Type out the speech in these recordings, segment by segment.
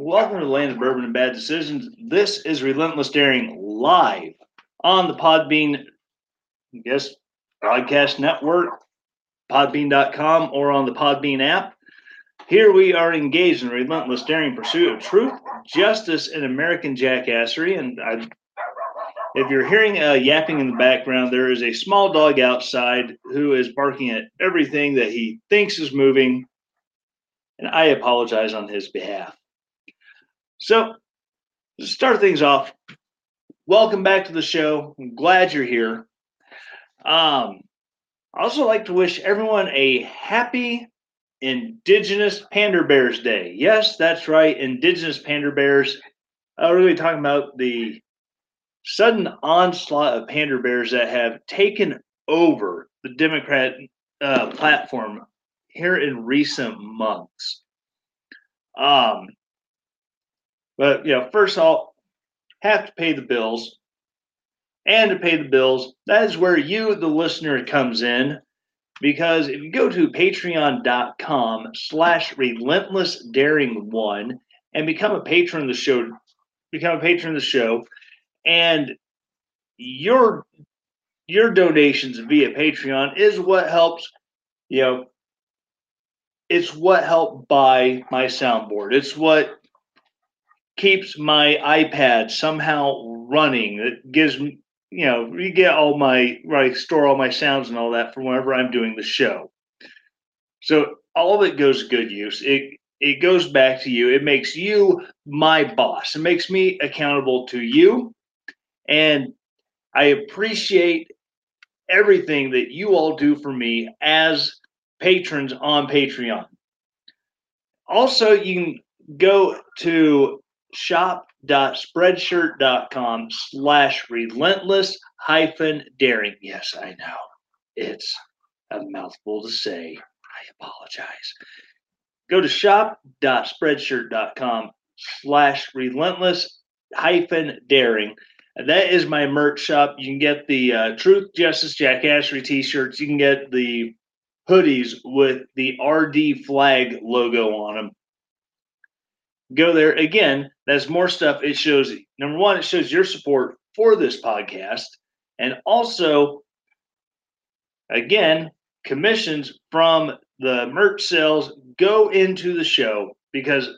Welcome to the land of bourbon and bad decisions. This is Relentless Daring live on the Podbean, I guess, broadcast network, podbean.com, or on the Podbean app. Here we are engaged in relentless daring pursuit of truth, justice, and American jackassery. And I, if you're hearing yapping in the background, there is a small dog outside who is barking at everything that he thinks is moving. And I apologize on his behalf. So, to start things off, welcome back to the show. I'm glad you're here. Um, I also like to wish everyone a happy Indigenous Panda Bears Day. Yes, that's right, Indigenous Panda Bears. I'm really talking about the sudden onslaught of panda bears that have taken over the Democrat uh, platform here in recent months. Um, but you know, first of all, have to pay the bills. And to pay the bills, that is where you, the listener, comes in. Because if you go to patreon.com slash relentless daring one and become a patron of the show, become a patron of the show, and your your donations via Patreon is what helps, you know, it's what helped buy my soundboard. It's what keeps my iPad somehow running. It gives me, you know, you get all my, right, store all my sounds and all that for whenever I'm doing the show. So all of it goes good use. It it goes back to you. It makes you my boss. It makes me accountable to you. And I appreciate everything that you all do for me as patrons on Patreon. Also, you can go to shop.spreadshirt.com slash relentless hyphen daring. Yes, I know. It's a mouthful to say. I apologize. Go to shop.spreadshirt.com slash relentless hyphen daring. That is my merch shop. You can get the uh, Truth, Justice, Jackassery t-shirts. You can get the hoodies with the RD flag logo on them go there. Again that's more stuff. It shows number one it shows your support for this podcast. And also again commissions from the merch sales go into the show because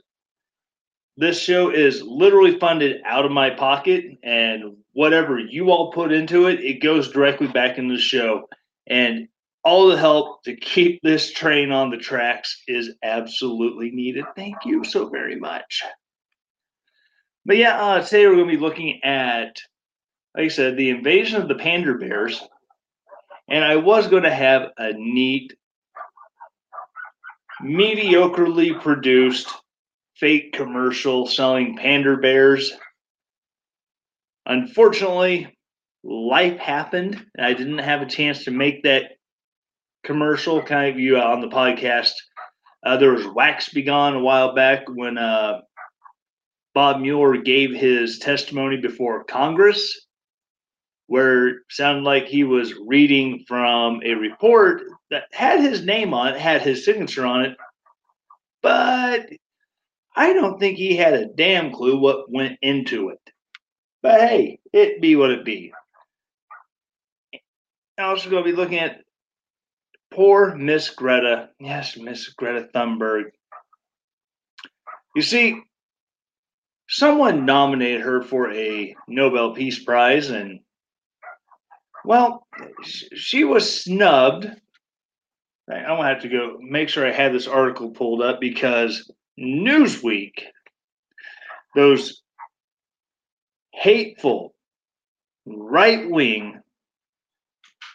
this show is literally funded out of my pocket and whatever you all put into it it goes directly back into the show. And all the help to keep this train on the tracks is absolutely needed. Thank you so very much. But yeah, uh, today we're going to be looking at, like I said, the invasion of the Panda Bears. And I was going to have a neat, mediocrely produced fake commercial selling Panda Bears. Unfortunately, life happened. And I didn't have a chance to make that commercial kind of you on the podcast. Uh, there was Wax Be Gone a while back when uh, Bob Mueller gave his testimony before Congress, where it sounded like he was reading from a report that had his name on it, had his signature on it, but I don't think he had a damn clue what went into it. But hey, it be what it be. I'm also going to be looking at Poor Miss Greta. Yes, Miss Greta Thunberg. You see, someone nominated her for a Nobel Peace Prize, and well, she was snubbed. I'm gonna have to go make sure I have this article pulled up because Newsweek, those hateful, right wing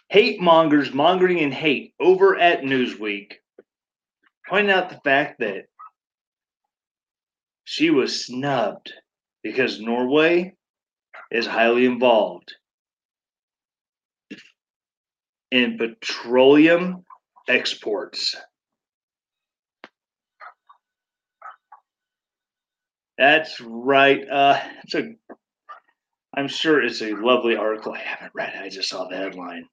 hate mongers mongering and hate over at Newsweek, pointing out the fact that she was snubbed because Norway is highly involved in petroleum exports. That's right. Uh, it's a. I'm sure it's a lovely article. I haven't read it. I just saw the headline,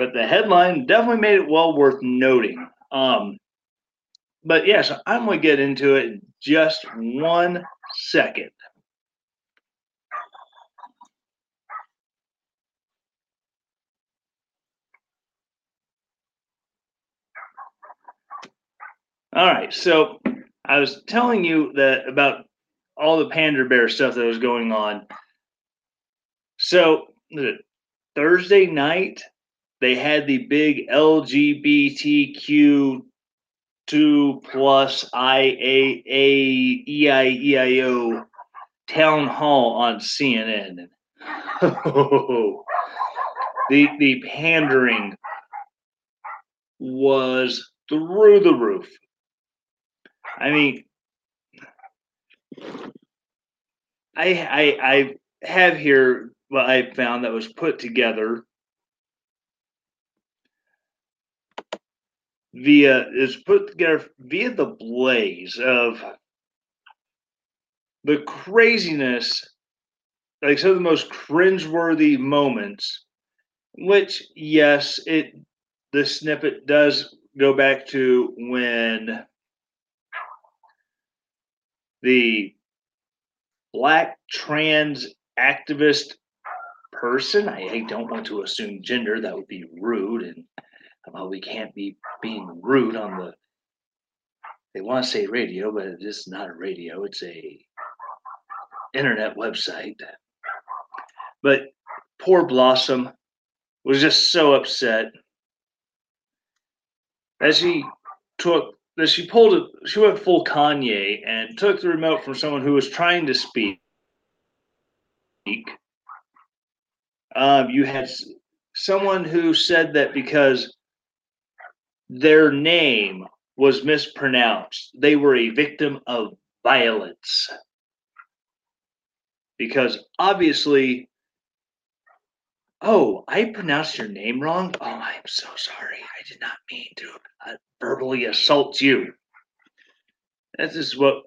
but the headline definitely made it well worth noting. Um, but yes, I'm going to get into it in just one second. All right, so I was telling you that about all the Panda Bear stuff that was going on. So Thursday night, they had the big LGBTQ two plus IAA town hall on CNN. the the pandering was through the roof. I mean, I I I have here what I found that was put together via is put together via the blaze of the craziness, like some of the most cringeworthy moments. Which, yes, it the snippet does go back to when the black trans activist person. I, I, don't want to assume gender, that would be rude. And well, we can't be being rude on the, they want to say radio, but it's not a radio, it's a internet website. But poor Blossom was just so upset as she took that she pulled it. She went full Kanye and took the remote from someone who was trying to speak. Um, you had someone who said that because their name was mispronounced, they were a victim of violence. Because obviously, oh, I pronounced your name wrong. Oh, I'm so sorry. I did not mean to uh, verbally assault you. This is what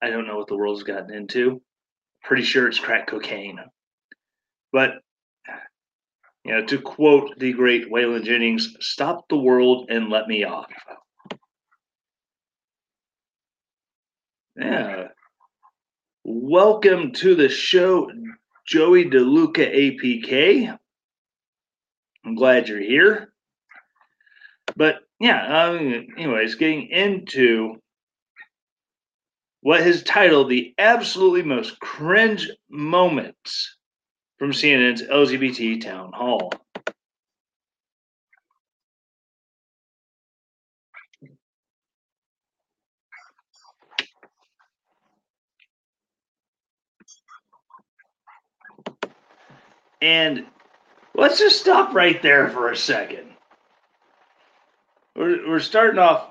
I don't know what the world's gotten into. Pretty sure it's crack cocaine. But you know, to quote the great Waylon Jennings, stop the world and let me off. Yeah. Welcome to the show, Joey DeLuca APK. I'm glad you're here. But yeah, um, anyways, getting into what his titled the absolutely most cringe moments from CNN's LGBT town hall. And let's just stop right there for a second we're, we're starting off,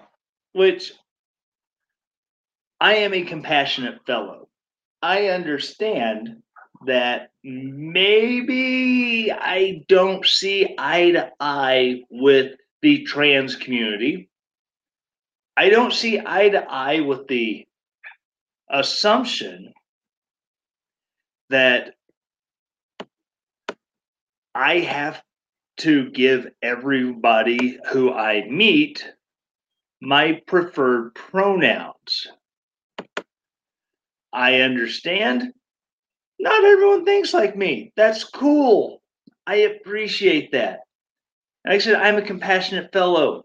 which I am a compassionate fellow. I understand that maybe I don't see eye to eye with the trans community. I don't see eye to eye with the assumption that I have to give everybody who I meet my preferred pronouns. I understand. Not everyone thinks like me. That's cool. I appreciate that. Like I said, I'm a compassionate fellow.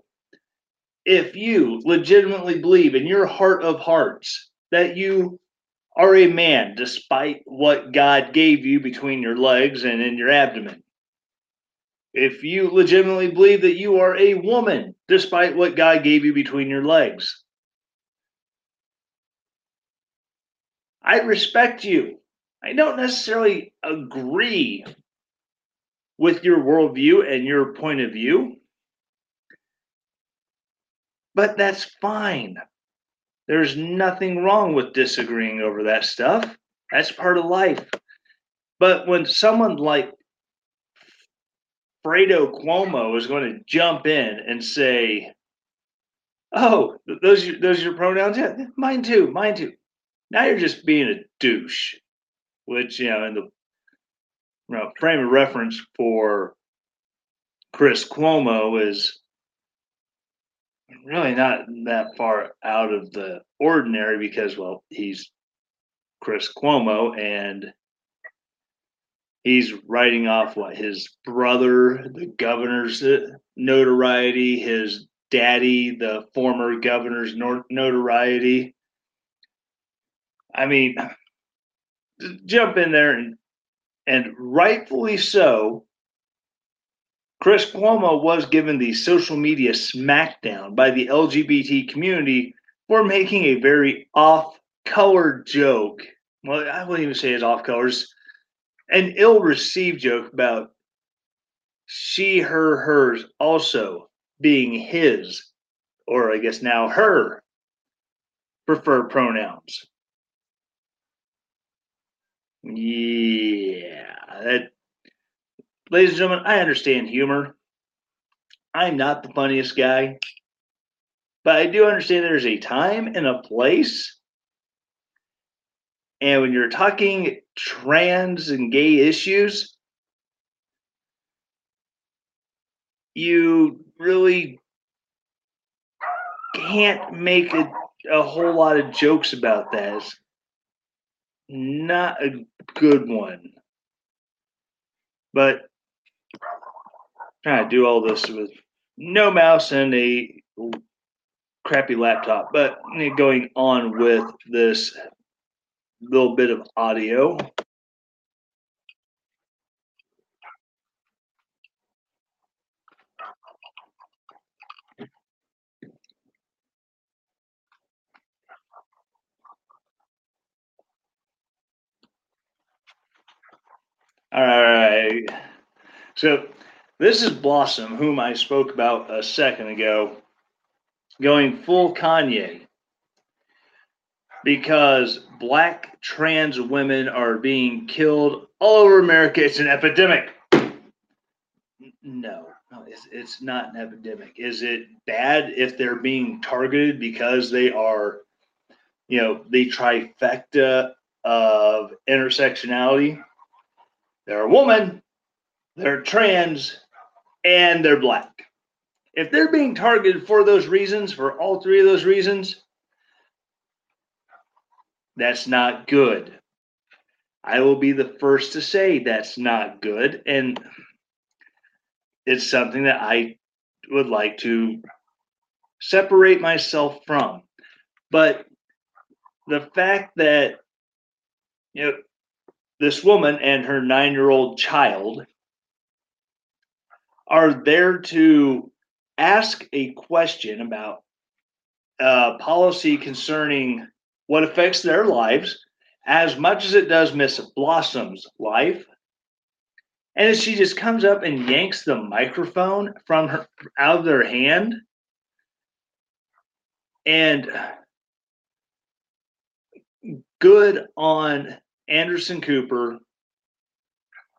If you legitimately believe in your heart of hearts that you are a man, despite what God gave you between your legs and in your abdomen, if you legitimately believe that you are a woman, despite what God gave you between your legs. I respect you. I don't necessarily agree with your worldview and your point of view, but that's fine. There's nothing wrong with disagreeing over that stuff. That's part of life. But when someone like Fredo Cuomo is going to jump in and say, "Oh, those those are your pronouns? Yeah, mine too, mine too." Now you're just being a douche, which you know in the you know, frame of reference for Chris Cuomo is really not that far out of the ordinary because, well, he's Chris Cuomo and he's writing off what his brother, the governor's notoriety, his daddy, the former governor's notoriety. I mean, jump in there and and rightfully so. Chris Cuomo was given the social media smackdown by the LGBT community for making a very off color joke. Well, I wouldn't even say it's off colors an ill received joke about she, her, hers also being his, or I guess now her preferred pronouns. Yeah, that, ladies and gentlemen, I understand humor. I'm not the funniest guy, but I do understand there's a time and a place and when you're talking trans and gay issues, you really can't make a, a whole lot of jokes about that. It's not a good one. But trying to do all this with no mouse and a crappy laptop. But going on with this little bit of audio. All right. So this is Blossom, whom I spoke about a second ago, going full Kanye because black trans women are being killed all over America. It's an epidemic. No, no, it's, it's not an epidemic. Is it bad if they're being targeted because they are, you know, the trifecta of intersectionality? They're a woman, they're trans, and they're black. If they're being targeted for those reasons, for all three of those reasons, that's not good. I will be the first to say that's not good. And it's something that I would like to separate myself from. But the fact that, you know, this woman and her nine year old child are there to ask a question about uh, policy concerning what affects their lives as much as it does Miss Blossom's life. And she just comes up and yanks the microphone from her out of their hand. And good on Anderson Cooper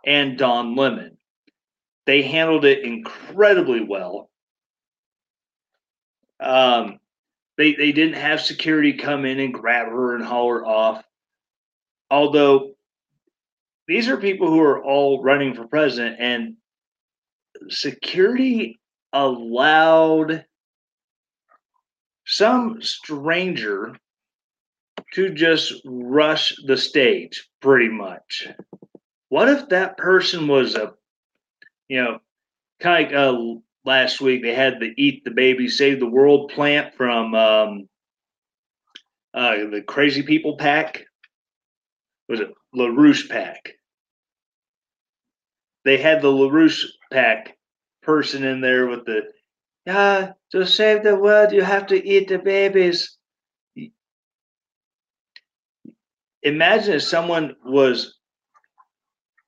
and Don Lemon. They handled it incredibly well. Um, they they didn't have security come in and grab her and haul her off. Although these are people who are all running for president, and security allowed some stranger to just rush the stage pretty much. What if that person was a, you know, kind of like a last week they had the Eat the Baby Save the World plant from um, uh, the Crazy People pack. Was it LaRouche PAC? They had the LaRouche PAC person in there with the yeah to save the world you have to eat the babies imagine if someone was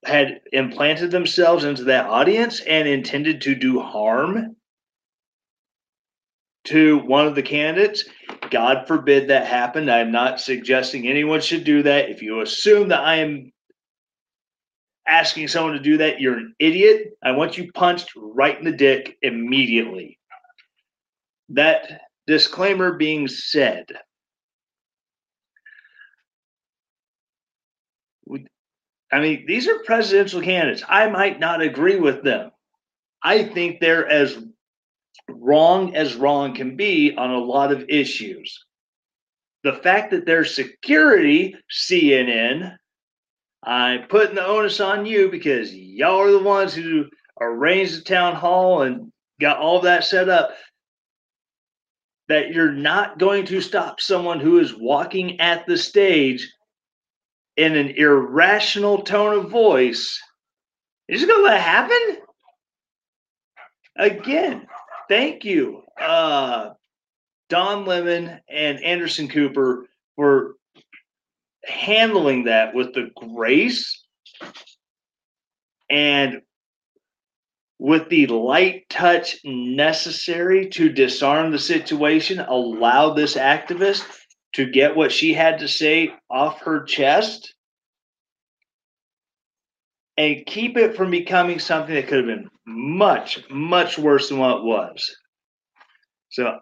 had implanted themselves into that audience and intended to do harm to one of the candidates. God forbid that happened. I'm not suggesting anyone should do that. If you assume that I am asking someone to do that, you're an idiot. I want you punched right in the dick immediately. That disclaimer being said, I mean, these are presidential candidates. I might not agree with them. I think they're as wrong as wrong can be on a lot of issues. The fact that their security, CNN, I'm putting the onus on you because y'all are the ones who arranged the town hall and got all that set up. That you're not going to stop someone who is walking at the stage in an irrational tone of voice. You're just gonna let it happen? Again, thank you, uh, Don Lemon and Anderson Cooper for handling that with the grace and with the light touch necessary to disarm the situation, allow this activist to get what she had to say off her chest and keep it from becoming something that could have been much, much worse than what it was. So I'm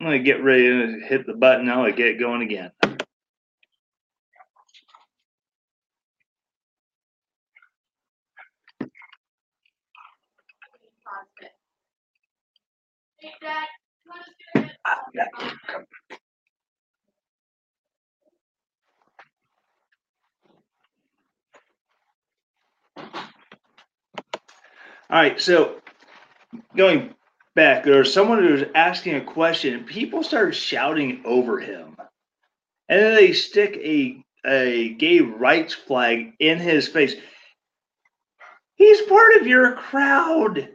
going to get ready to hit the button now and get it going again. All right, so going back, there was someone who was asking a question, and people started shouting over him. And then they stick a a gay rights flag in his face. He's part of your crowd,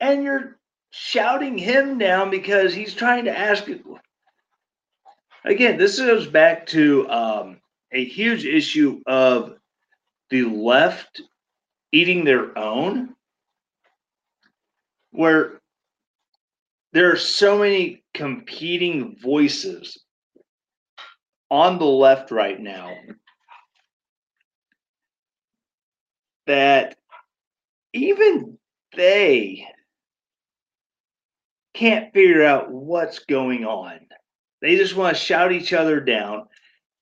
and you're shouting him down because he's trying to ask. Again, this goes back to um, a huge issue of the left eating their own where there are so many competing voices on the left right now that even they can't figure out what's going on. They just want to shout each other down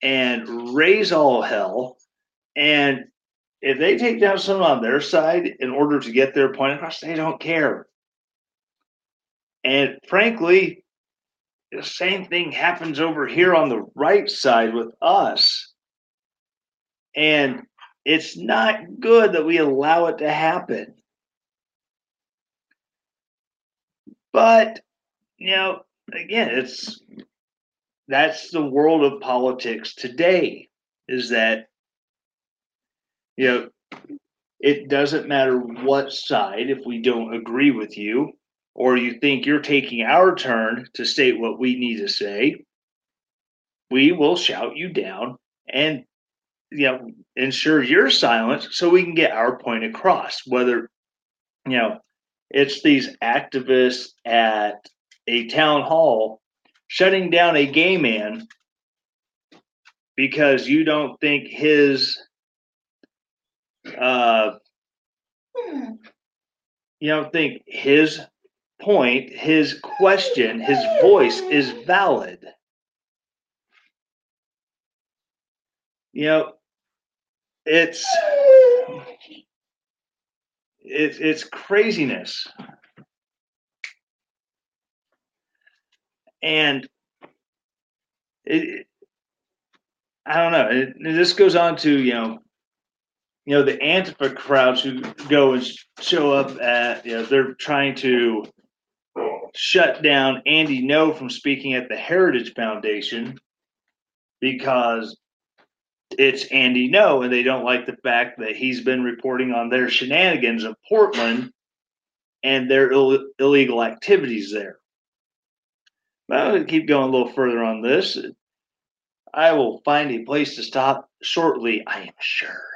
and raise all hell. And if they take down someone on their side in order to get their point across, they don't care. And frankly, the same thing happens over here on the right side with us. And it's not good that we allow it to happen. But, you know, again, it's that's the world of politics today is that, you know, it doesn't matter what side, if we don't agree with you, or you think you're taking our turn to state what we need to say, we will shout you down and you know ensure your silence so we can get our point across. Whether you know it's these activists at a town hall shutting down a gay man because you don't think his uh you don't think his point, his question, his voice is valid. You know, it's it's it's craziness. And it, I don't know. It, this goes on to you know you know the Antifa crowds who go and show up at you know they're trying to shut down Andy Ngo from speaking at the Heritage Foundation because it's Andy Ngo, and they don't like the fact that he's been reporting on their shenanigans of Portland and their Ill- illegal activities there. I'm going to keep going a little further on this. I will find a place to stop shortly, I am sure.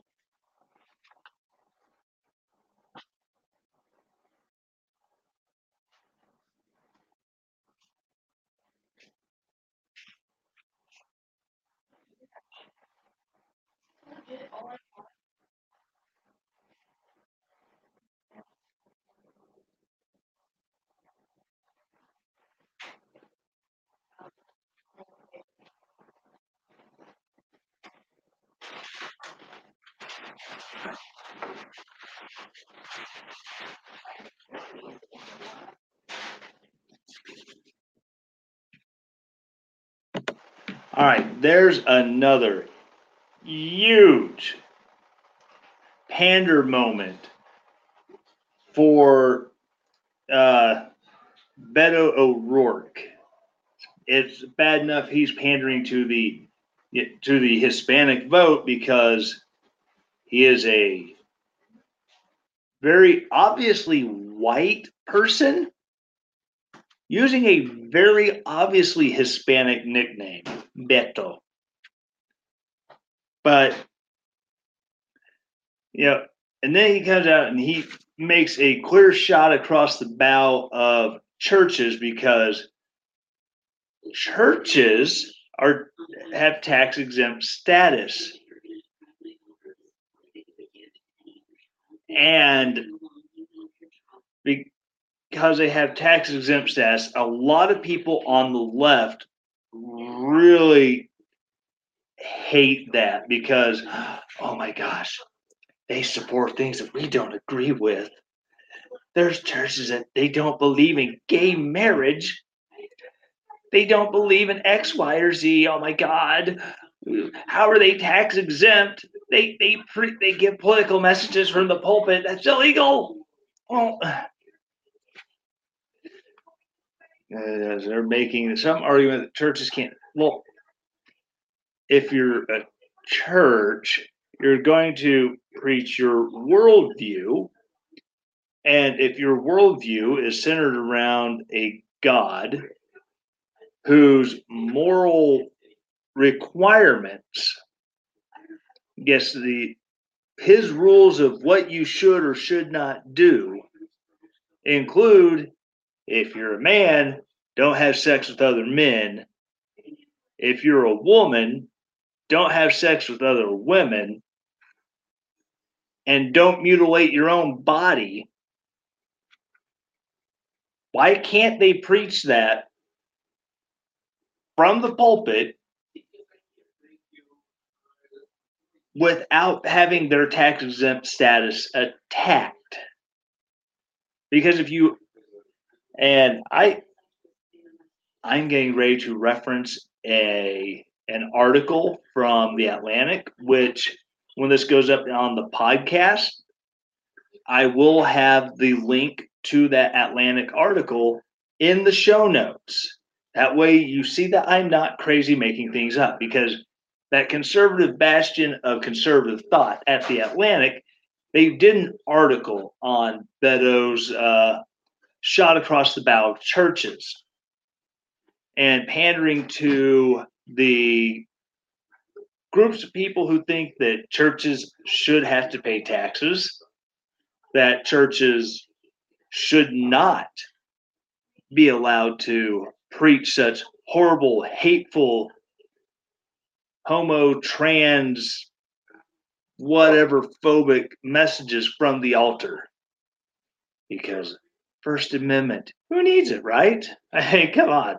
All right, there's another huge pander moment for uh, Beto O'Rourke. It's bad enough he's pandering to the to the Hispanic vote because he is a very obviously white person using a very obviously Hispanic nickname, Beto. But, you know, and then he comes out and he makes a clear shot across the bow of churches because churches are have tax exempt status. And because they have tax exempt status, a lot of people on the left really hate that because, oh my gosh, they support things that we don't agree with. There's churches that they don't believe in gay marriage. They don't believe in X, Y, or Z. Oh my God. How are they tax exempt? They they pre- they give political messages from the pulpit. That's illegal. Well, uh, they're making some argument that churches can't. Well, if you're a church, you're going to preach your worldview. And if your worldview is centered around a God whose moral requirements, guess the his rules of what you should or should not do include if you're a man, don't have sex with other men. If you're a woman, don't have sex with other women. And don't mutilate your own body. Why can't they preach that from the pulpit without having their tax exempt status attacked? Because if you and I I'm getting ready to reference a an article from the Atlantic, which when this goes up on the podcast, I will have the link to that Atlantic article in the show notes. That way you see that I'm not crazy making things up because that conservative bastion of conservative thought at the Atlantic, they did an article on Beto's uh, shot across the bow of churches and pandering to the groups of people who think that churches should have to pay taxes, that churches should not be allowed to preach such horrible, hateful, homo, trans, whatever phobic messages from the altar. Because First Amendment. Who needs it, right? Mean, come on.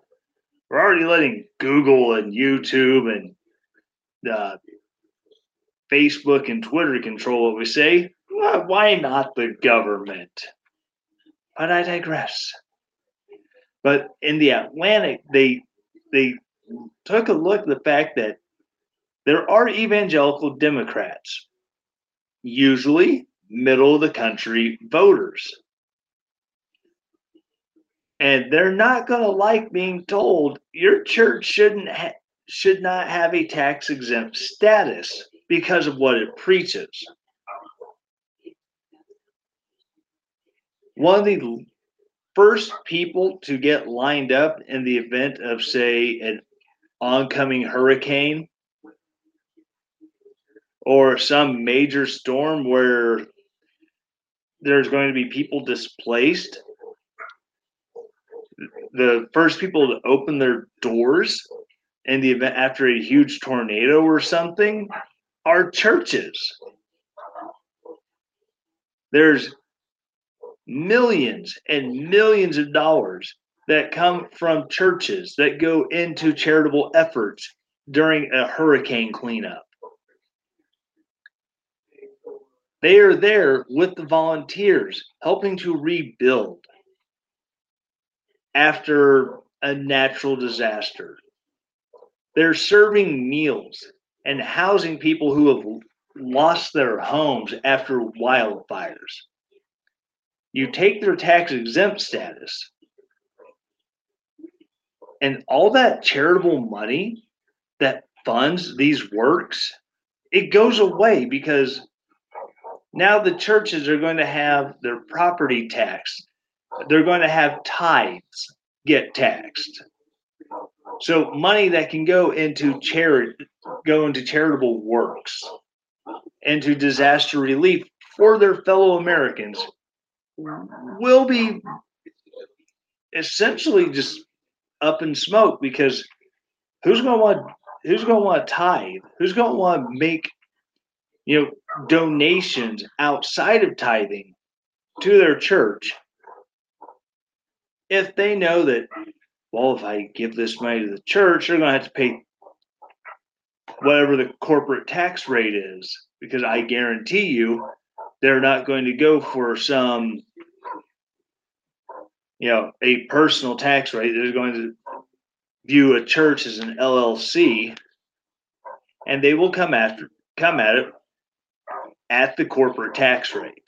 We're already letting Google and YouTube and uh, Facebook and Twitter control what we say. Why not the government? But I digress. But in the Atlantic, they they took a look at the fact that there are evangelical Democrats, usually middle of the country voters. And they're not going to like being told your church shouldn't ha- should not have a tax exempt status because of what it preaches. One of the first people to get lined up in the event of, say, an oncoming hurricane or some major storm where there's going to be people displaced, the first people to open their doors in the event after a huge tornado or something are churches. There's millions and millions of dollars that come from churches that go into charitable efforts during a hurricane cleanup. They are there with the volunteers helping to rebuild after a natural disaster. They're serving meals and housing people who have lost their homes after wildfires. You take their tax exempt status, and all that charitable money that funds these works, it goes away because now the churches are going to have their property tax. They're going to have tithes get taxed. So money that can go into charity, go into charitable works, into disaster relief for their fellow Americans will be essentially just up in smoke because who's going to want who's going to want to tithe? Who's going to want to make you know donations outside of tithing to their church if they know that well if I give this money to the church they're going to have to pay whatever the corporate tax rate is because I guarantee you they're not going to go for some you know a personal tax rate. They're going to view a church as an llc and they will come after come at it at the corporate tax rate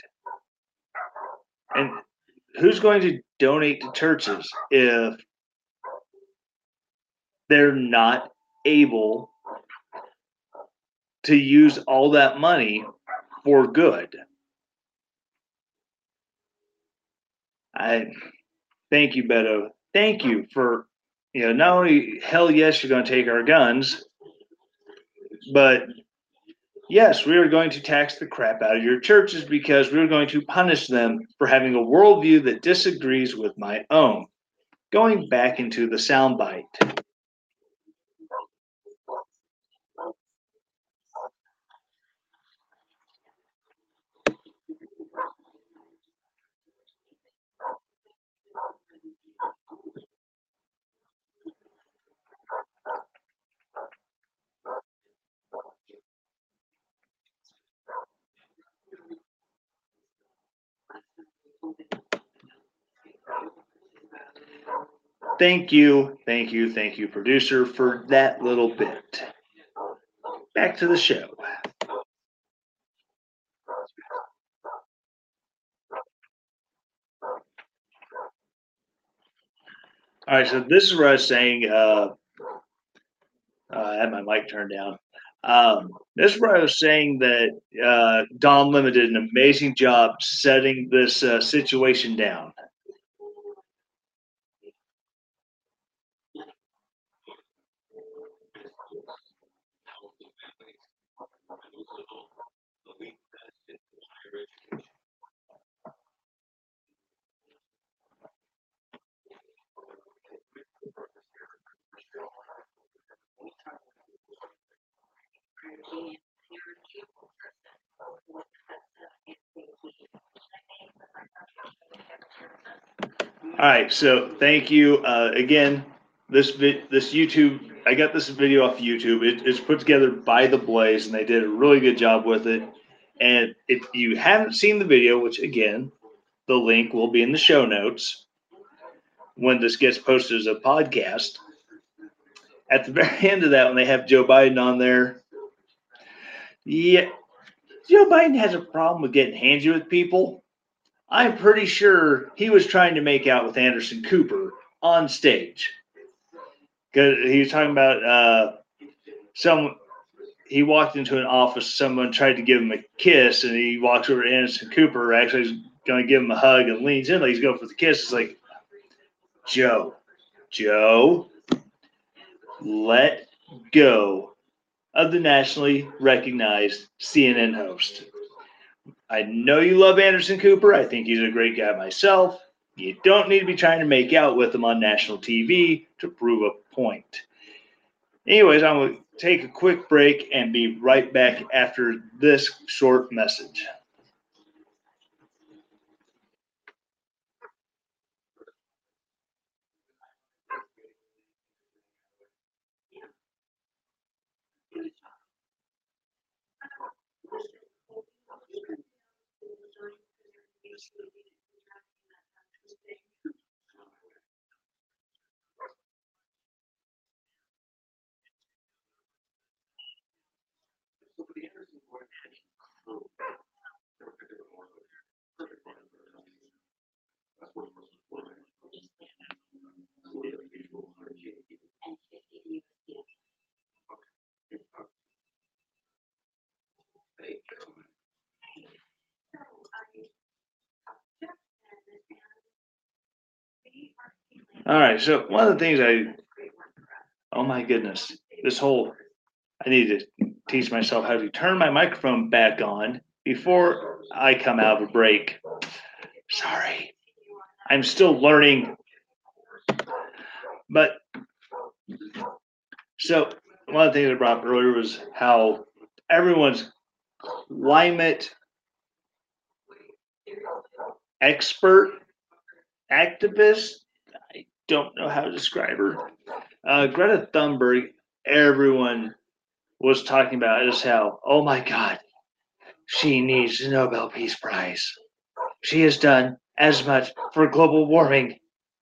and who's going to donate to churches if they're not able to use all that money for good I thank you, Beto. Thank you for you know not only hell yes you're going to take our guns, but yes we are going to tax the crap out of your churches because we're going to punish them for having a worldview that disagrees with my own. Going back into the soundbite. Thank you, thank you, thank you, producer, for that little bit. Back to the show. All right, so this is where I was saying, uh, uh, I had my mic turned down. Um, this is where I was saying that uh, Don Lemon did an amazing job setting this uh, situation down. All right, so thank you uh, again. This vi- this YouTube, I got this video off YouTube. It, it's put together by the Blaze, and they did a really good job with it. And if you haven't seen the video, which again, the link will be in the show notes when this gets posted as a podcast. At the very end of that, when they have Joe Biden on there, yeah, Joe Biden has a problem with getting handsy with people. I'm pretty sure he was trying to make out with Anderson Cooper on stage because he was talking about uh, some. He walked into an office. Someone tried to give him a kiss, and he walks over to Anderson Cooper. Actually, he's going to give him a hug and leans in like he's going for the kiss. It's like, Joe, Joe, let go of the nationally recognized CNN host. I know you love Anderson Cooper. I think he's a great guy myself. You don't need to be trying to make out with him on national TV to prove a point. Anyways, I'm going to take a quick break and be right back after this short message. All right. So one of the things I, oh my goodness, this whole, I need to teach myself how to turn my microphone back on before I come out of a break. Sorry. I'm still learning. But so one of the things I brought up earlier was how everyone's climate expert activist I don't know how to describe her. Uh, Greta Thunberg, everyone was talking about is how, oh my God, she needs the Nobel Peace Prize. She has done as much for global warming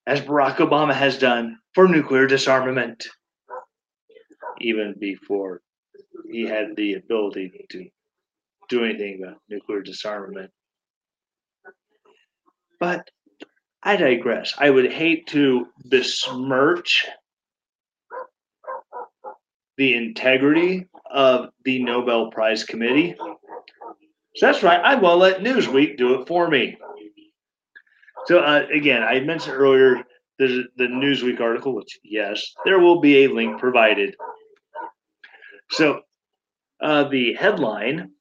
as Barack Obama has done for nuclear disarmament, even before he had the ability to do anything about nuclear disarmament. But I digress. I would hate to besmirch the integrity of the Nobel Prize Committee. So that's right. I will let Newsweek do it for me. So uh, again, I mentioned earlier the the Newsweek article, which yes, there will be a link provided. So uh, the headline: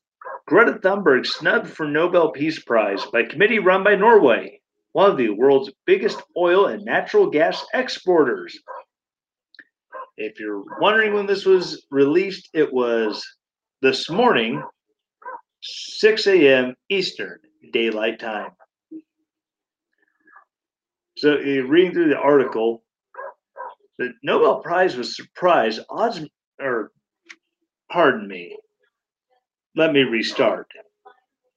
Greta Thunberg snubbed for Nobel Peace Prize by committee run by Norway one of the world's biggest oil and natural gas exporters. If you're wondering when this was released, it was this morning, 6 a.m. Eastern Daylight Time. So, reading through the article, the Nobel Prize was surprised. Odds, or pardon me, let me restart.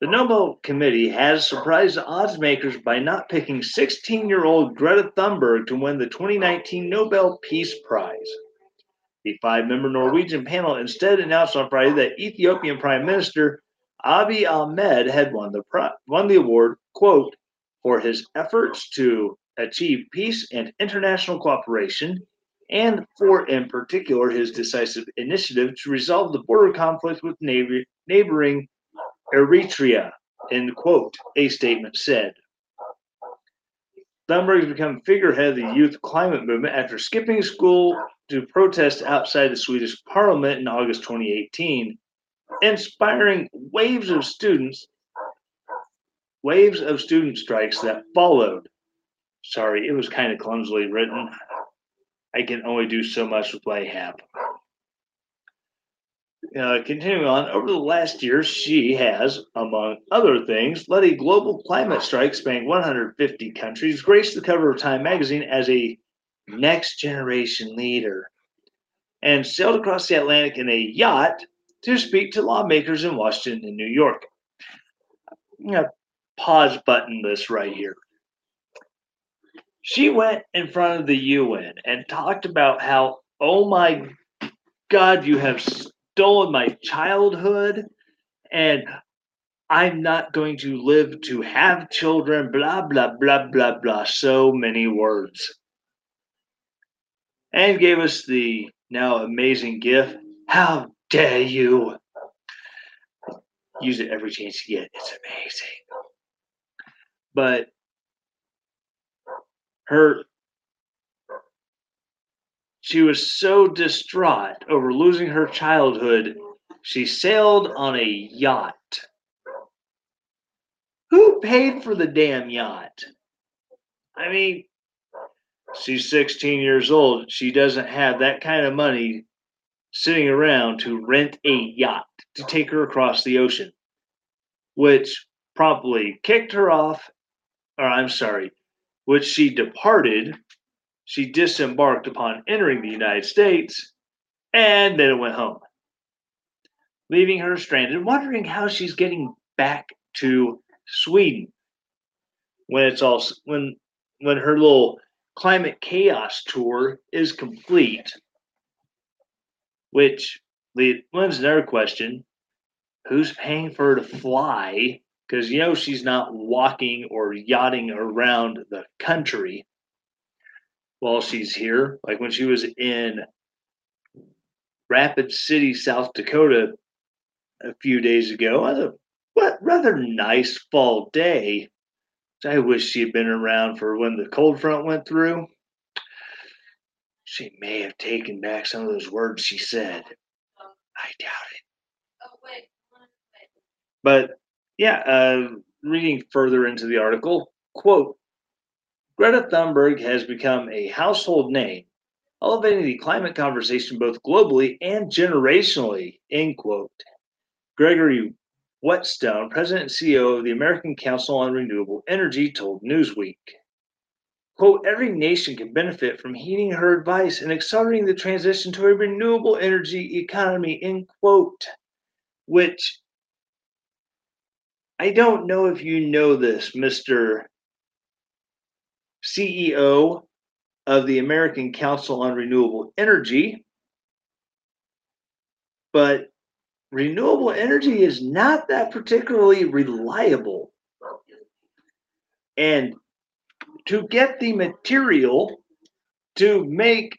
The Nobel Committee has surprised the odds makers by not picking 16 year old Greta Thunberg to win the 2019 Nobel Peace Prize. The five member Norwegian panel instead announced on Friday that Ethiopian Prime Minister Abiy Ahmed had won the, won the award, quote, for his efforts to achieve peace and international cooperation, and for, in particular, his decisive initiative to resolve the border conflict with neighboring Eritrea, end quote, a statement said. Thunberg has become figurehead of the youth climate movement after skipping school to protest outside the Swedish parliament in August 2018, inspiring waves of students, waves of student strikes that followed. Sorry, it was kind of clumsily written. I can only do so much with what I have. Uh, continuing on, over the last year, she has, among other things, led a global climate strike spanning 150 countries, graced the cover of Time magazine as a next generation leader, and sailed across the Atlantic in a yacht to speak to lawmakers in Washington and New York. Know, pause button this right here. She went in front of the UN and talked about how, oh my God, you have stolen my childhood and I'm not going to live to have children, blah, blah, blah, blah, blah. So many words. And gave us the now amazing gift. How dare you? Use it every chance you get. It's amazing. But her she was so distraught over losing her childhood, she sailed on a yacht. Who paid for the damn yacht? I mean, she's 16 years old. She doesn't have that kind of money sitting around to rent a yacht to take her across the ocean, which promptly kicked her off, or I'm sorry, which she departed she disembarked upon entering the United States, and then it went home, leaving her stranded, wondering how she's getting back to Sweden when it's all when when her little climate chaos tour is complete. Which leads another question: Who's paying for her to fly? Because you know she's not walking or yachting around the country while she's here. Like when she was in Rapid City, South Dakota a few days ago, a what rather nice fall day. I wish she had been around for when the cold front went through. She may have taken back some of those words she said. I doubt it. But yeah, uh, reading further into the article, quote, Greta Thunberg has become a household name, elevating the climate conversation both globally and generationally. End quote. Gregory Wetstone, President and CEO of the American Council on Renewable Energy, told Newsweek. Quote, every nation can benefit from heeding her advice and accelerating the transition to a renewable energy economy, end quote. Which I don't know if you know this, Mr. CEO of the American Council on Renewable Energy. But renewable energy is not that particularly reliable. And to get the material to make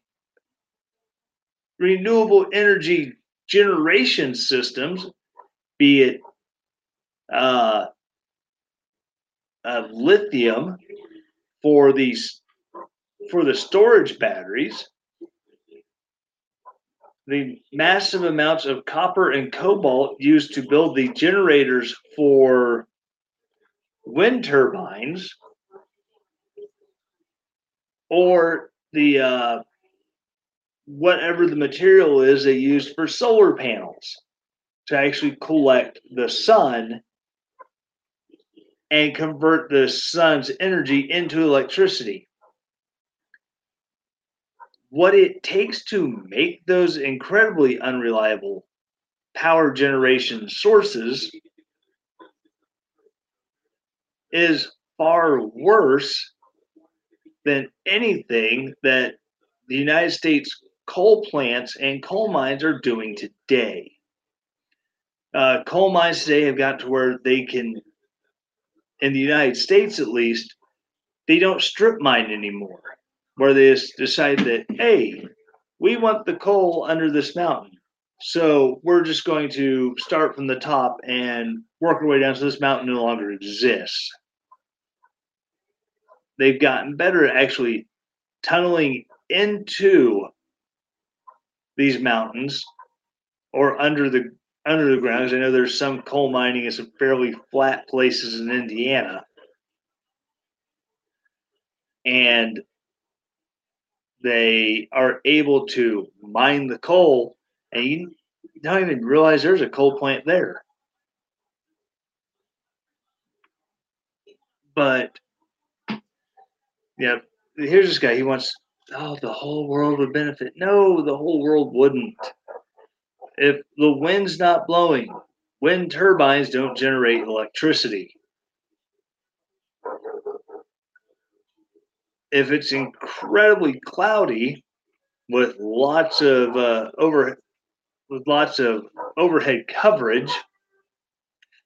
renewable energy generation systems, be it uh, uh, lithium for these for the storage batteries the massive amounts of copper and cobalt used to build the generators for wind turbines or the uh, whatever the material is they used for solar panels to actually collect the sun and convert the sun's energy into electricity. What it takes to make those incredibly unreliable power generation sources is far worse than anything that the United States coal plants and coal mines are doing today. Uh, coal mines today have got to where they can in the United States at least, they don't strip mine anymore, where they just decide that, hey, we want the coal under this mountain. So we're just going to start from the top and work our way down so this mountain no longer exists. They've gotten better at actually tunneling into these mountains or under the under the ground. I know there's some coal mining in some fairly flat places in Indiana. And they are able to mine the coal, and you don't even realize there's a coal plant there. But yeah, here's this guy. He wants, oh, the whole world would benefit. No, the whole world wouldn't if the wind's not blowing, wind turbines don't generate electricity. If it's incredibly cloudy with lots of uh, over with lots of overhead coverage,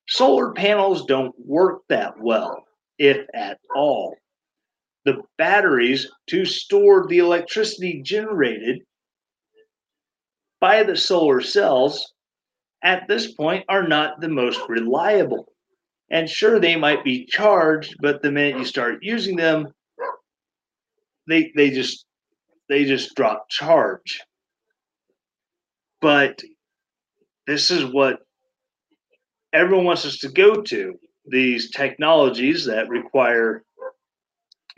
solar panels don't work that well, if at all. The batteries to store the electricity generated by the solar cells at this point are not the most reliable. And sure, they might be charged, but the minute you start using them, they they just they just drop charge. But this is what everyone wants us to go to these technologies that require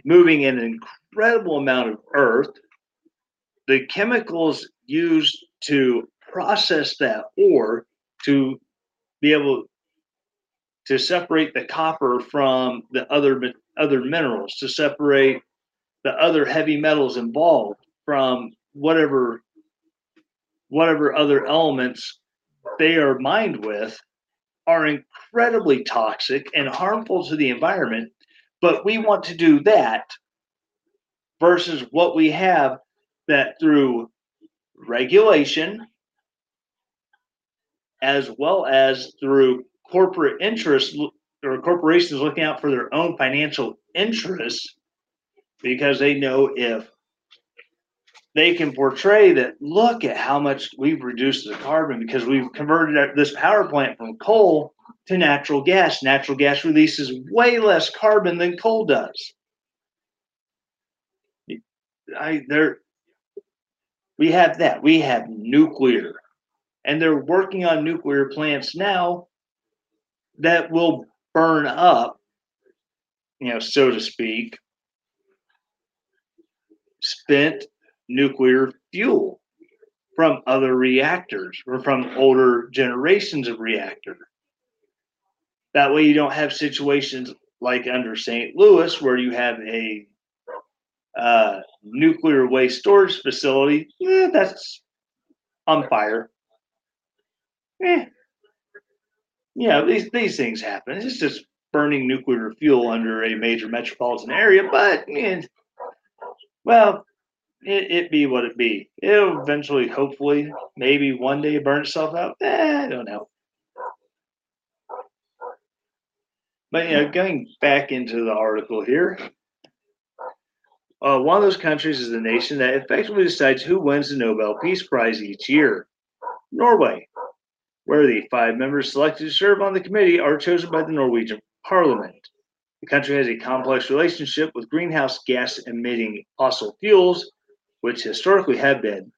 moving an incredible amount of earth. The chemicals used to process that ore to be able to separate the copper from the other other minerals, to separate the other heavy metals involved from whatever whatever other elements they are mined with are incredibly toxic and harmful to the environment but we want to do that versus what we have that through regulation as well as through corporate interests or corporations looking out for their own financial interests because they know if they can portray that look at how much we've reduced the carbon because we've converted this power plant from coal to natural gas. Natural gas releases way less carbon than coal does. I there we have that. We have nuclear. And they're working on nuclear plants now that will burn up, you know, so to speak, spent nuclear fuel from other reactors or from older generations of reactor. That way, you don't have situations like under St. Louis where you have a uh, nuclear waste storage facility. Eh, that's on fire. Eh. Yeah, these these things happen. It's just burning nuclear fuel under a major metropolitan area, but eh, well, it, it be what it be. It'll eventually, hopefully, maybe one day burn itself out. Eh, I don't know. But you know, going back into the article here, uh, one of those countries is the nation that effectively decides who wins the Nobel Peace Prize each year. Norway, where the five members selected to serve on the committee are chosen by the Norwegian Parliament. The country has a complex relationship with greenhouse gas emitting fossil fuels which historically have been,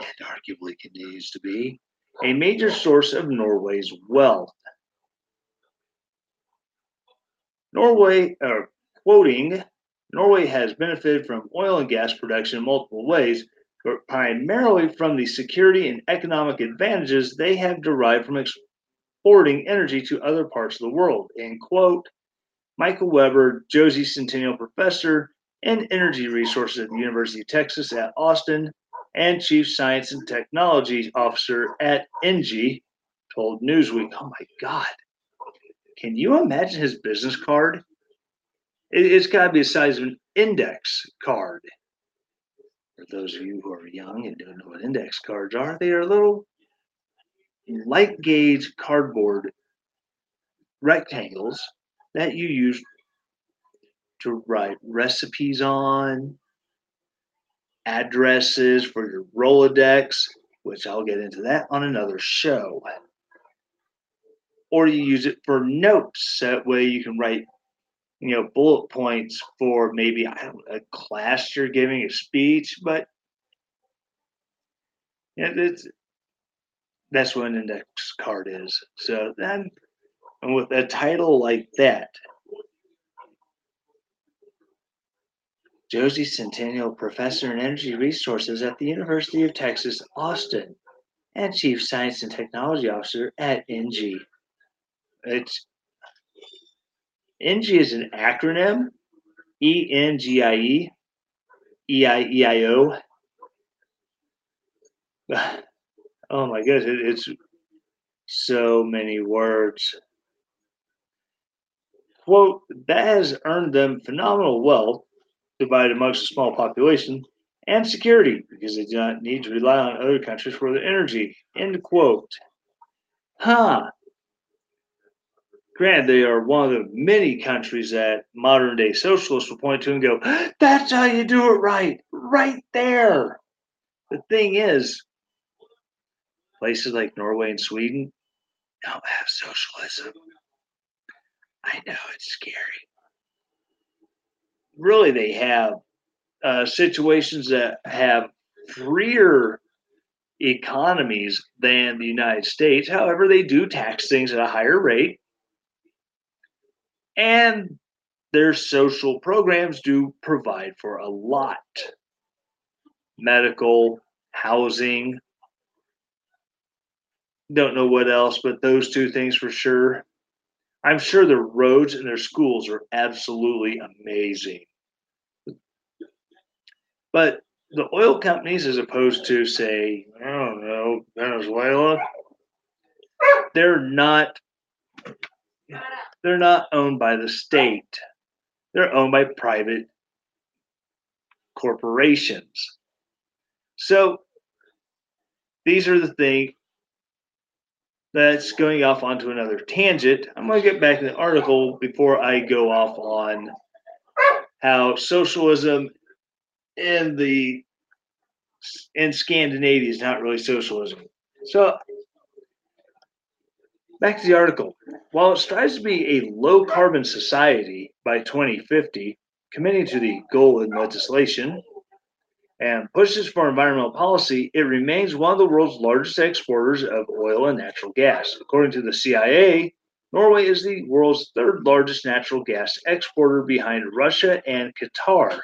and arguably continues to be, a major source of Norway's wealth. Norway, uh, quoting, Norway has benefited from oil and gas production in multiple ways, but primarily from the security and economic advantages they have derived from exporting energy to other parts of the world. End quote. Michael Webber, Josey Centennial Professor and Energy Resources at the University of Texas at Austin, and Chief Science and Technology Officer at Engie, told Newsweek, Oh my God, can you imagine his business card? It, has got to be the size of an index card. For those of you who are young and don't know what index cards are, they are little light gauge cardboard rectangles that you use to write recipes on, addresses for your Rolodex, which I'll get into that on another show. Or you use it for notes. That way you can write, you know, bullet points for maybe a class you're giving a speech, but yeah, it's, that's what an index card is. So then, and with a title like that, Josey Centennial Professor in Energy Resources at the University of Texas, Austin, and Chief Science and Technology Officer at Engie It's Engie is an acronym, E N G I E, E I E I O. Oh my goodness, it's so many words. Quote, that has earned them phenomenal wealth divided amongst a small population, and security because they do not need to rely on other countries for their energy. End quote. Huh. Granted, they are one of the many countries that modern day socialists will point to and go, that's how you do it right, right there. The thing is, places like Norway and Sweden don't have socialism. I know it's scary. Really, they have uh, situations that have freer economies than the United States. However, they do tax things at a higher rate. And their social programs do provide for a lot medical, housing. Don't know what else, but those two things for sure. I'm sure their roads and their schools are absolutely amazing. But the oil companies, as opposed to, say, I don't know, Venezuela, they're not they're not owned by the state. They're owned by private corporations. So these are the things that's going off onto another tangent. I'm going to get back to the article before I go off on how socialism in the in Scandinavia is not really socialism. So back to the article. While it strives to be a low carbon society by 2050, committing to the goal in legislation and pushes for environmental policy, it remains one of the world's largest exporters of oil and natural gas. According to the CIA, Norway is the world's third largest natural gas exporter behind Russia and Qatar.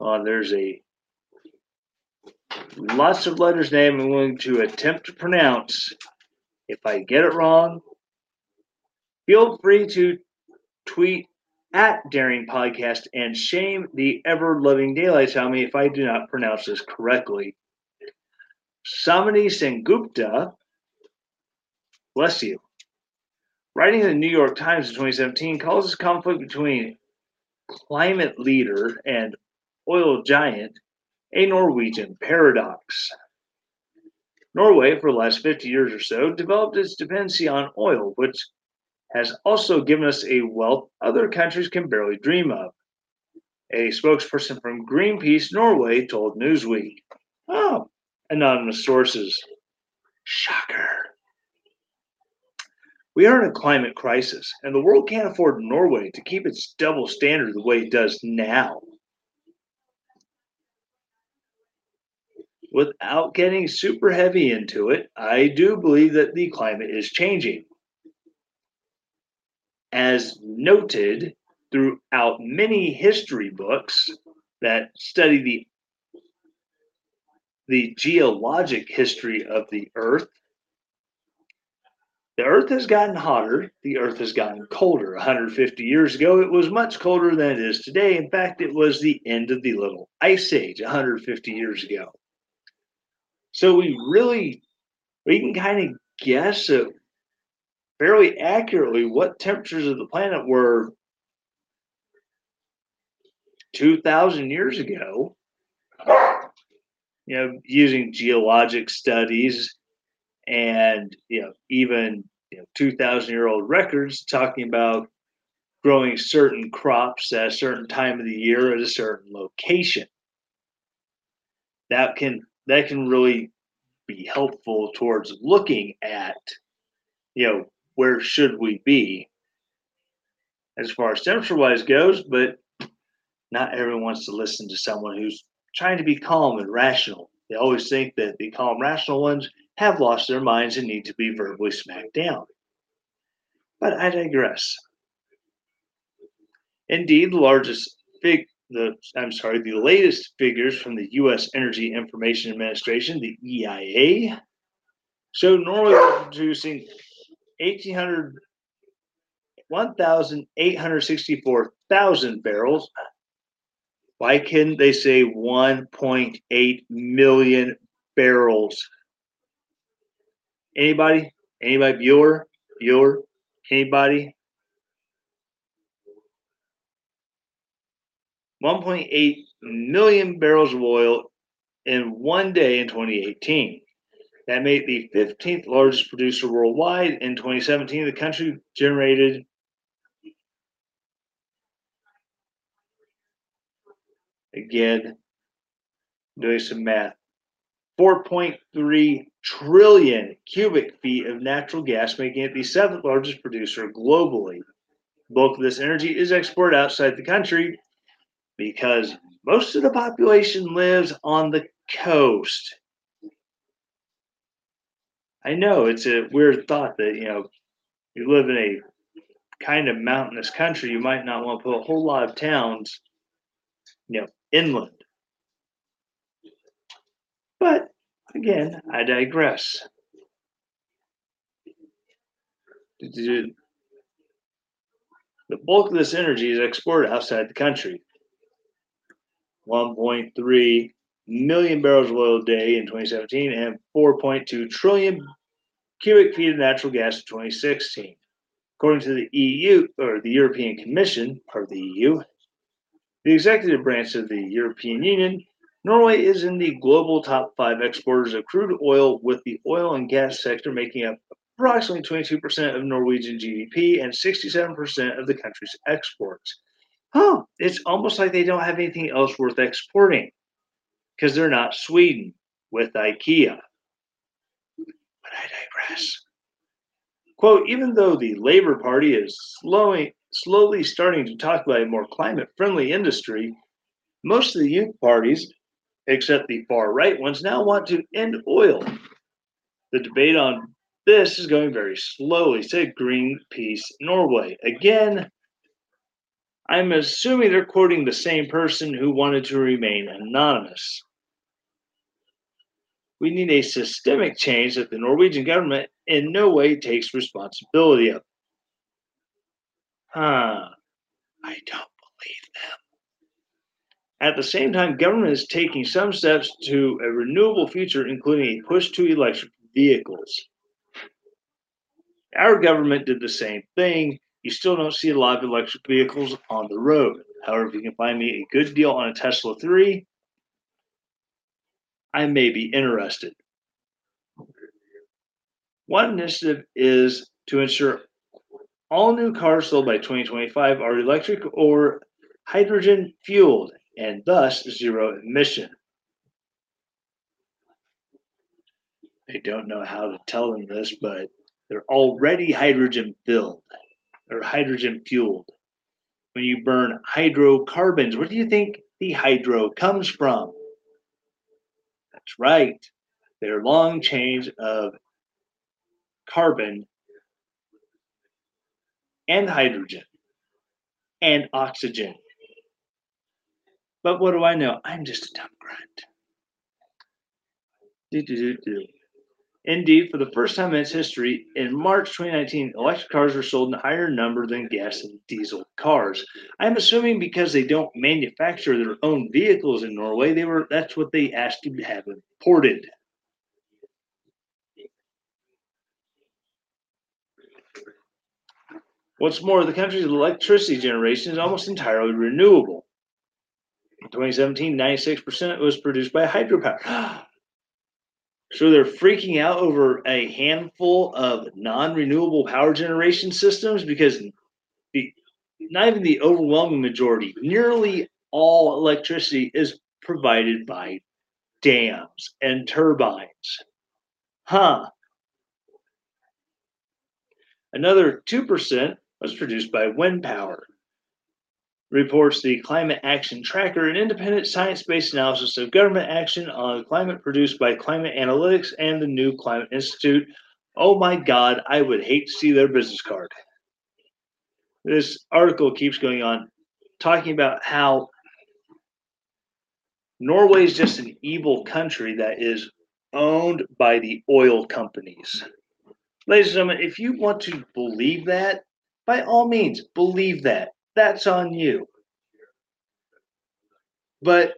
Uh, there's a lots of letters name I'm going to attempt to pronounce. If I get it wrong, feel free to tweet at Daring Podcast and shame the ever loving daylights on me if I do not pronounce this correctly. Somini Sengupta, bless you, writing in the New York Times in 2017, calls this conflict between climate leader and oil giant, a Norwegian paradox. Norway, for the last 50 years or so, developed its dependency on oil, which has also given us a wealth other countries can barely dream of. A spokesperson from Greenpeace Norway told Newsweek. Oh, anonymous sources. Shocker. We are in a climate crisis, and the world can't afford Norway to keep its double standard the way it does now. Without getting super heavy into it, I do believe that the climate is changing. As noted throughout many history books that study the the geologic history of the earth the earth has gotten hotter the earth has gotten colder. 150 years ago it was much colder than it is today. In fact it was the end of the little ice age 150 years ago so we really we can kind of guess it fairly accurately what temperatures of the planet were 2000 years ago. You know using geologic studies and you know even you know 2000 year old records talking about growing certain crops at a certain time of the year at a certain location. That can that can really be helpful towards looking at, you know, where should we be as far as temperature wise goes, but not everyone wants to listen to someone who's trying to be calm and rational. They always think that the calm, rational ones have lost their minds and need to be verbally smacked down. But I digress. Indeed, the largest fig the I'm sorry, the latest figures from the U.S. Energy Information Administration, the EIA, show Norway producing 1,800, 1,864,000 barrels. Why couldn't they say 1.8 million barrels? Anybody? Anybody? Viewer? Viewer? Anybody? 1.8 million barrels of oil in one day in 2018. That made the 15th largest producer worldwide. In 2017, the country generated again doing some math 4.3 trillion cubic feet of natural gas, making it the seventh largest producer globally. Bulk of this energy is exported outside the country because most of the population lives on the coast. I know it's a weird thought that, you know, you live in a kind of mountainous country, you might not want to put a whole lot of towns, you know, inland. But again, I digress. The bulk of this energy is exported outside the country. 1.3 million barrels of oil a day in 2017 and 4.2 trillion cubic feet of natural gas in 2016. According to the EU or the European Commission, or the EU, the executive branch of the European Union, Norway is in the global top five exporters of crude oil, with the oil and gas sector making up approximately 22% of Norwegian GDP and 67% of the country's exports. Huh, it's almost like they don't have anything else worth exporting because they're not Sweden with IKEA. But I digress. Quote, even though the Labour Party is slowing, slowly starting to talk about a more climate friendly industry, most of the youth parties, except the far right ones, now want to end oil. The debate on this is going very slowly, said Greenpeace Norway. Again, I'm assuming they're quoting the same person who wanted to remain anonymous. We need a systemic change that the Norwegian government in no way takes responsibility of. Huh. I don't believe them. At the same time, government is taking some steps to a renewable future, including a push to electric vehicles. Our government did the same thing. You still don't see a lot of electric vehicles on the road. However, if you can find me a good deal on a Tesla 3, I may be interested. One initiative is to ensure all new cars sold by 2025 are electric or hydrogen fueled and thus zero emission. I don't know how to tell them this, but they're already hydrogen filled or hydrogen fueled. When you burn hydrocarbons, where do you think the hydro comes from? That's right. They're long chains of carbon and hydrogen and oxygen. But what do I know? I'm just a dumb grunt. Do, do, do, Indeed, for the first time in its history, in March 2019, electric cars were sold in a higher number than gas and diesel cars. I'm assuming because they don't manufacture their own vehicles in Norway, they were that's what they asked to have imported. What's more, the country's electricity generation is almost entirely renewable. In 2017, 96% was produced by hydropower. So they're freaking out over a handful of non-renewable power generation systems because the not even the overwhelming majority, nearly all electricity is provided by dams and turbines. Huh. Another 2% was produced by wind power reports the Climate Action Tracker, an independent science based analysis of government action on climate produced by Climate Analytics and the New Climate Institute. Oh my God, I would hate to see their business card. This article keeps going on, talking about how Norway is just an evil country that is owned by the oil companies. Ladies and gentlemen, if you want to believe that, by all means, believe that that's on you. But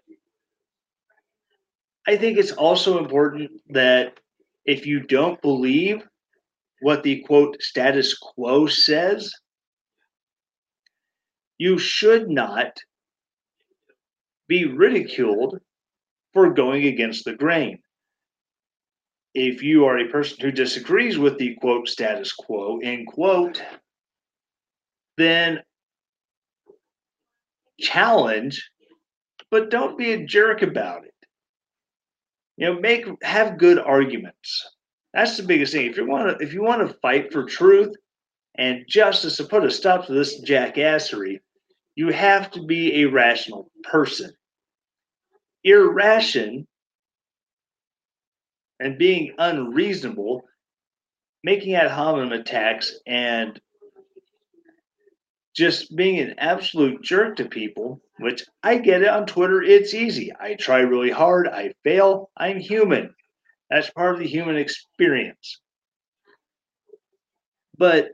I think it's also important that if you don't believe what the quote status quo says, you should not be ridiculed for going against the grain. If you are a person who disagrees with the quote status quo, end quote, then challenge, but don't be a jerk about it. You know, make have good arguments. That's the biggest thing. If you want to, if you want to fight for truth and justice to put a stop to this jackassery, you have to be a rational person. Irration and being unreasonable, making ad hominem attacks and just being an absolute jerk to people, which I get it on Twitter, it's easy. I try really hard, I fail, I'm human. That's part of the human experience. But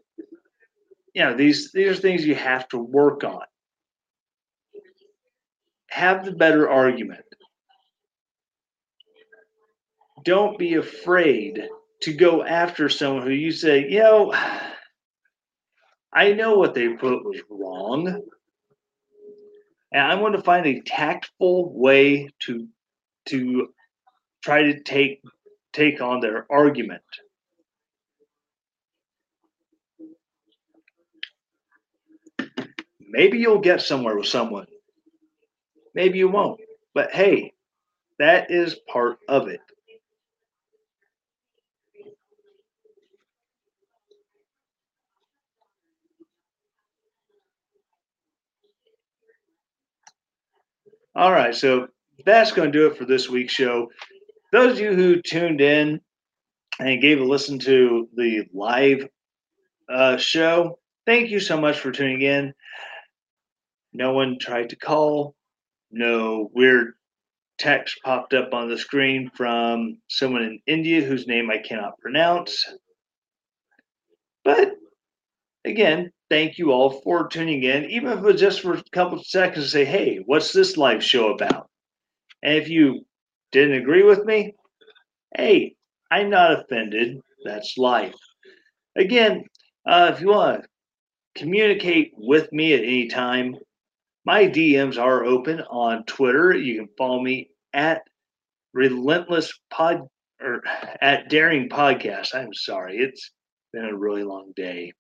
you know, these these are things you have to work on. Have the better argument. Don't be afraid to go after someone who you say, you know, I know what they put was wrong. And I want to find a tactful way to to try to take take on their argument. Maybe you'll get somewhere with someone. Maybe you won't. But hey, that is part of it. All right, so that's going to do it for this week's show. Those of you who tuned in and gave a listen to the live uh, show, thank you so much for tuning in. No one tried to call. No weird text popped up on the screen from someone in India whose name I cannot pronounce. But again, thank you all for tuning in, even if it was just for a couple seconds say, hey, what's this live show about? And if you didn't agree with me, hey, I'm not offended. That's life. Again, uh, if you want to communicate with me at any time, my DMs are open on Twitter. You can follow me at Relentless Pod or at Daring Podcast. I'm sorry, it's been a really long day.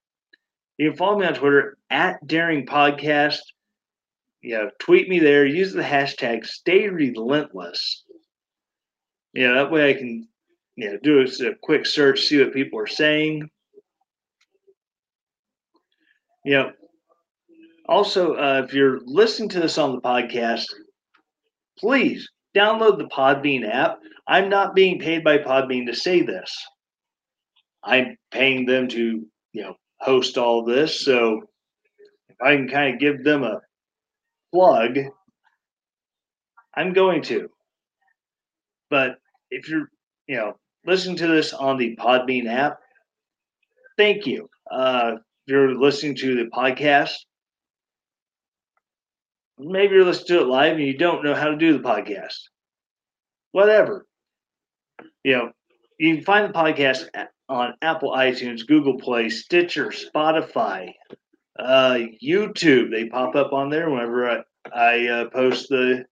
You can follow me on Twitter at Daring Podcast. Yeah, tweet me there. Use the hashtag Stay Relentless. Yeah, that way I can you know do a, a quick search, see what people are saying. You know, also, uh, if you're listening to this on the podcast, please download the Podbean app. I'm not being paid by Podbean to say this. I'm paying them to, you know, host all this. So if I can kind of give them a plug, I'm going to. But if you're, you know, listening to this on the Podbean app, thank you. Uh, if you're listening to the podcast, maybe you're listening to it live and you don't know how to do the podcast. Whatever. You know, you can find the podcast on Apple iTunes, Google Play, Stitcher, Spotify, uh, YouTube. They pop up on there whenever I, I uh, post the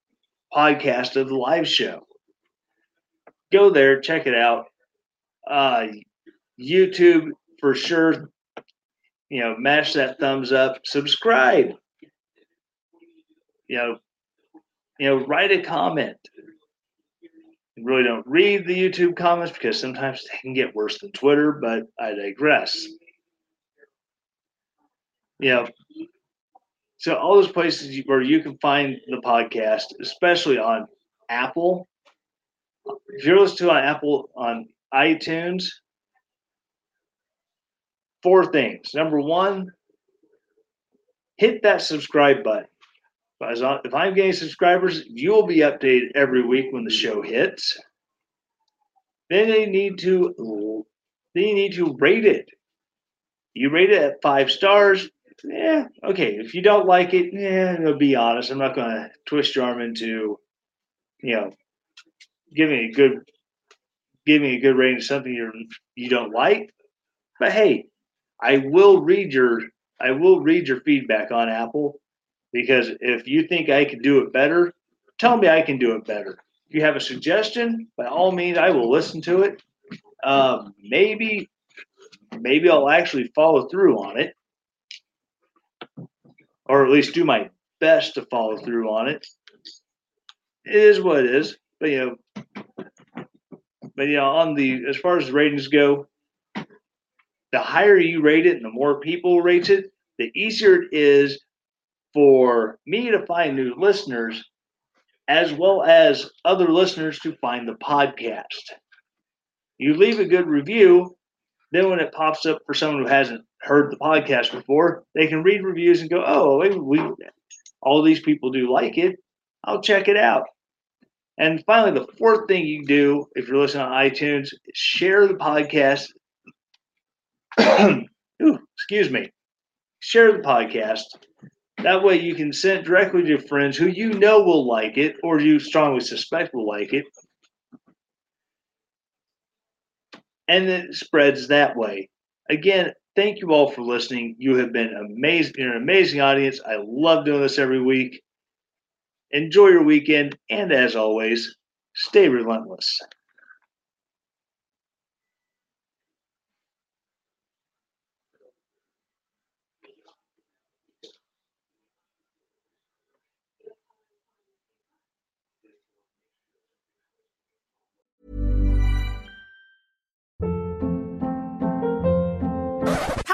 podcast of the live show. Go there, check it out. Uh, YouTube for sure. You know, mash that thumbs up, subscribe. You know, you know, write a comment really don't read the YouTube comments because sometimes they can get worse than Twitter, but I digress. Know, so all those places where you can find the podcast, especially on Apple. If you're listening to on Apple on iTunes, four things. Number one, hit that subscribe button. If I'm getting subscribers, you will be updated every week when the show hits. Then they need to then you need to rate it. You rate it at five stars. Yeah, okay. If you don't like it, yeah, be honest, I'm not to twist your arm into, you know, giving a good, giving a good rating something you you don't like. But hey, I will read your I will read your feedback on Apple because if you think I could do it better, tell me I can do it better. If you have a suggestion, by all means, I will listen to it. Um, maybe, maybe I'll actually follow through on it, or at least do my best to follow through on it. It is what it is, but you know, but you know, on the as far as ratings go, the higher you rate it and the more people rate it, the easier it is for me to find new listeners as well as other listeners to find the podcast. You leave a good review, then when it pops up for someone who hasn't heard the podcast before, they can read reviews and go, "Oh, we, all these people do like it. I'll check it out." And finally, the fourth thing you do if you're listening on iTunes share the podcast. Ooh, excuse me. Share the podcast that way you can send directly to friends who you know will like it or you strongly suspect will like it. And it spreads that way. Again, thank you all for listening. You have been amazing. You're an amazing audience. I love doing this every week. Enjoy your weekend. And as always, stay relentless.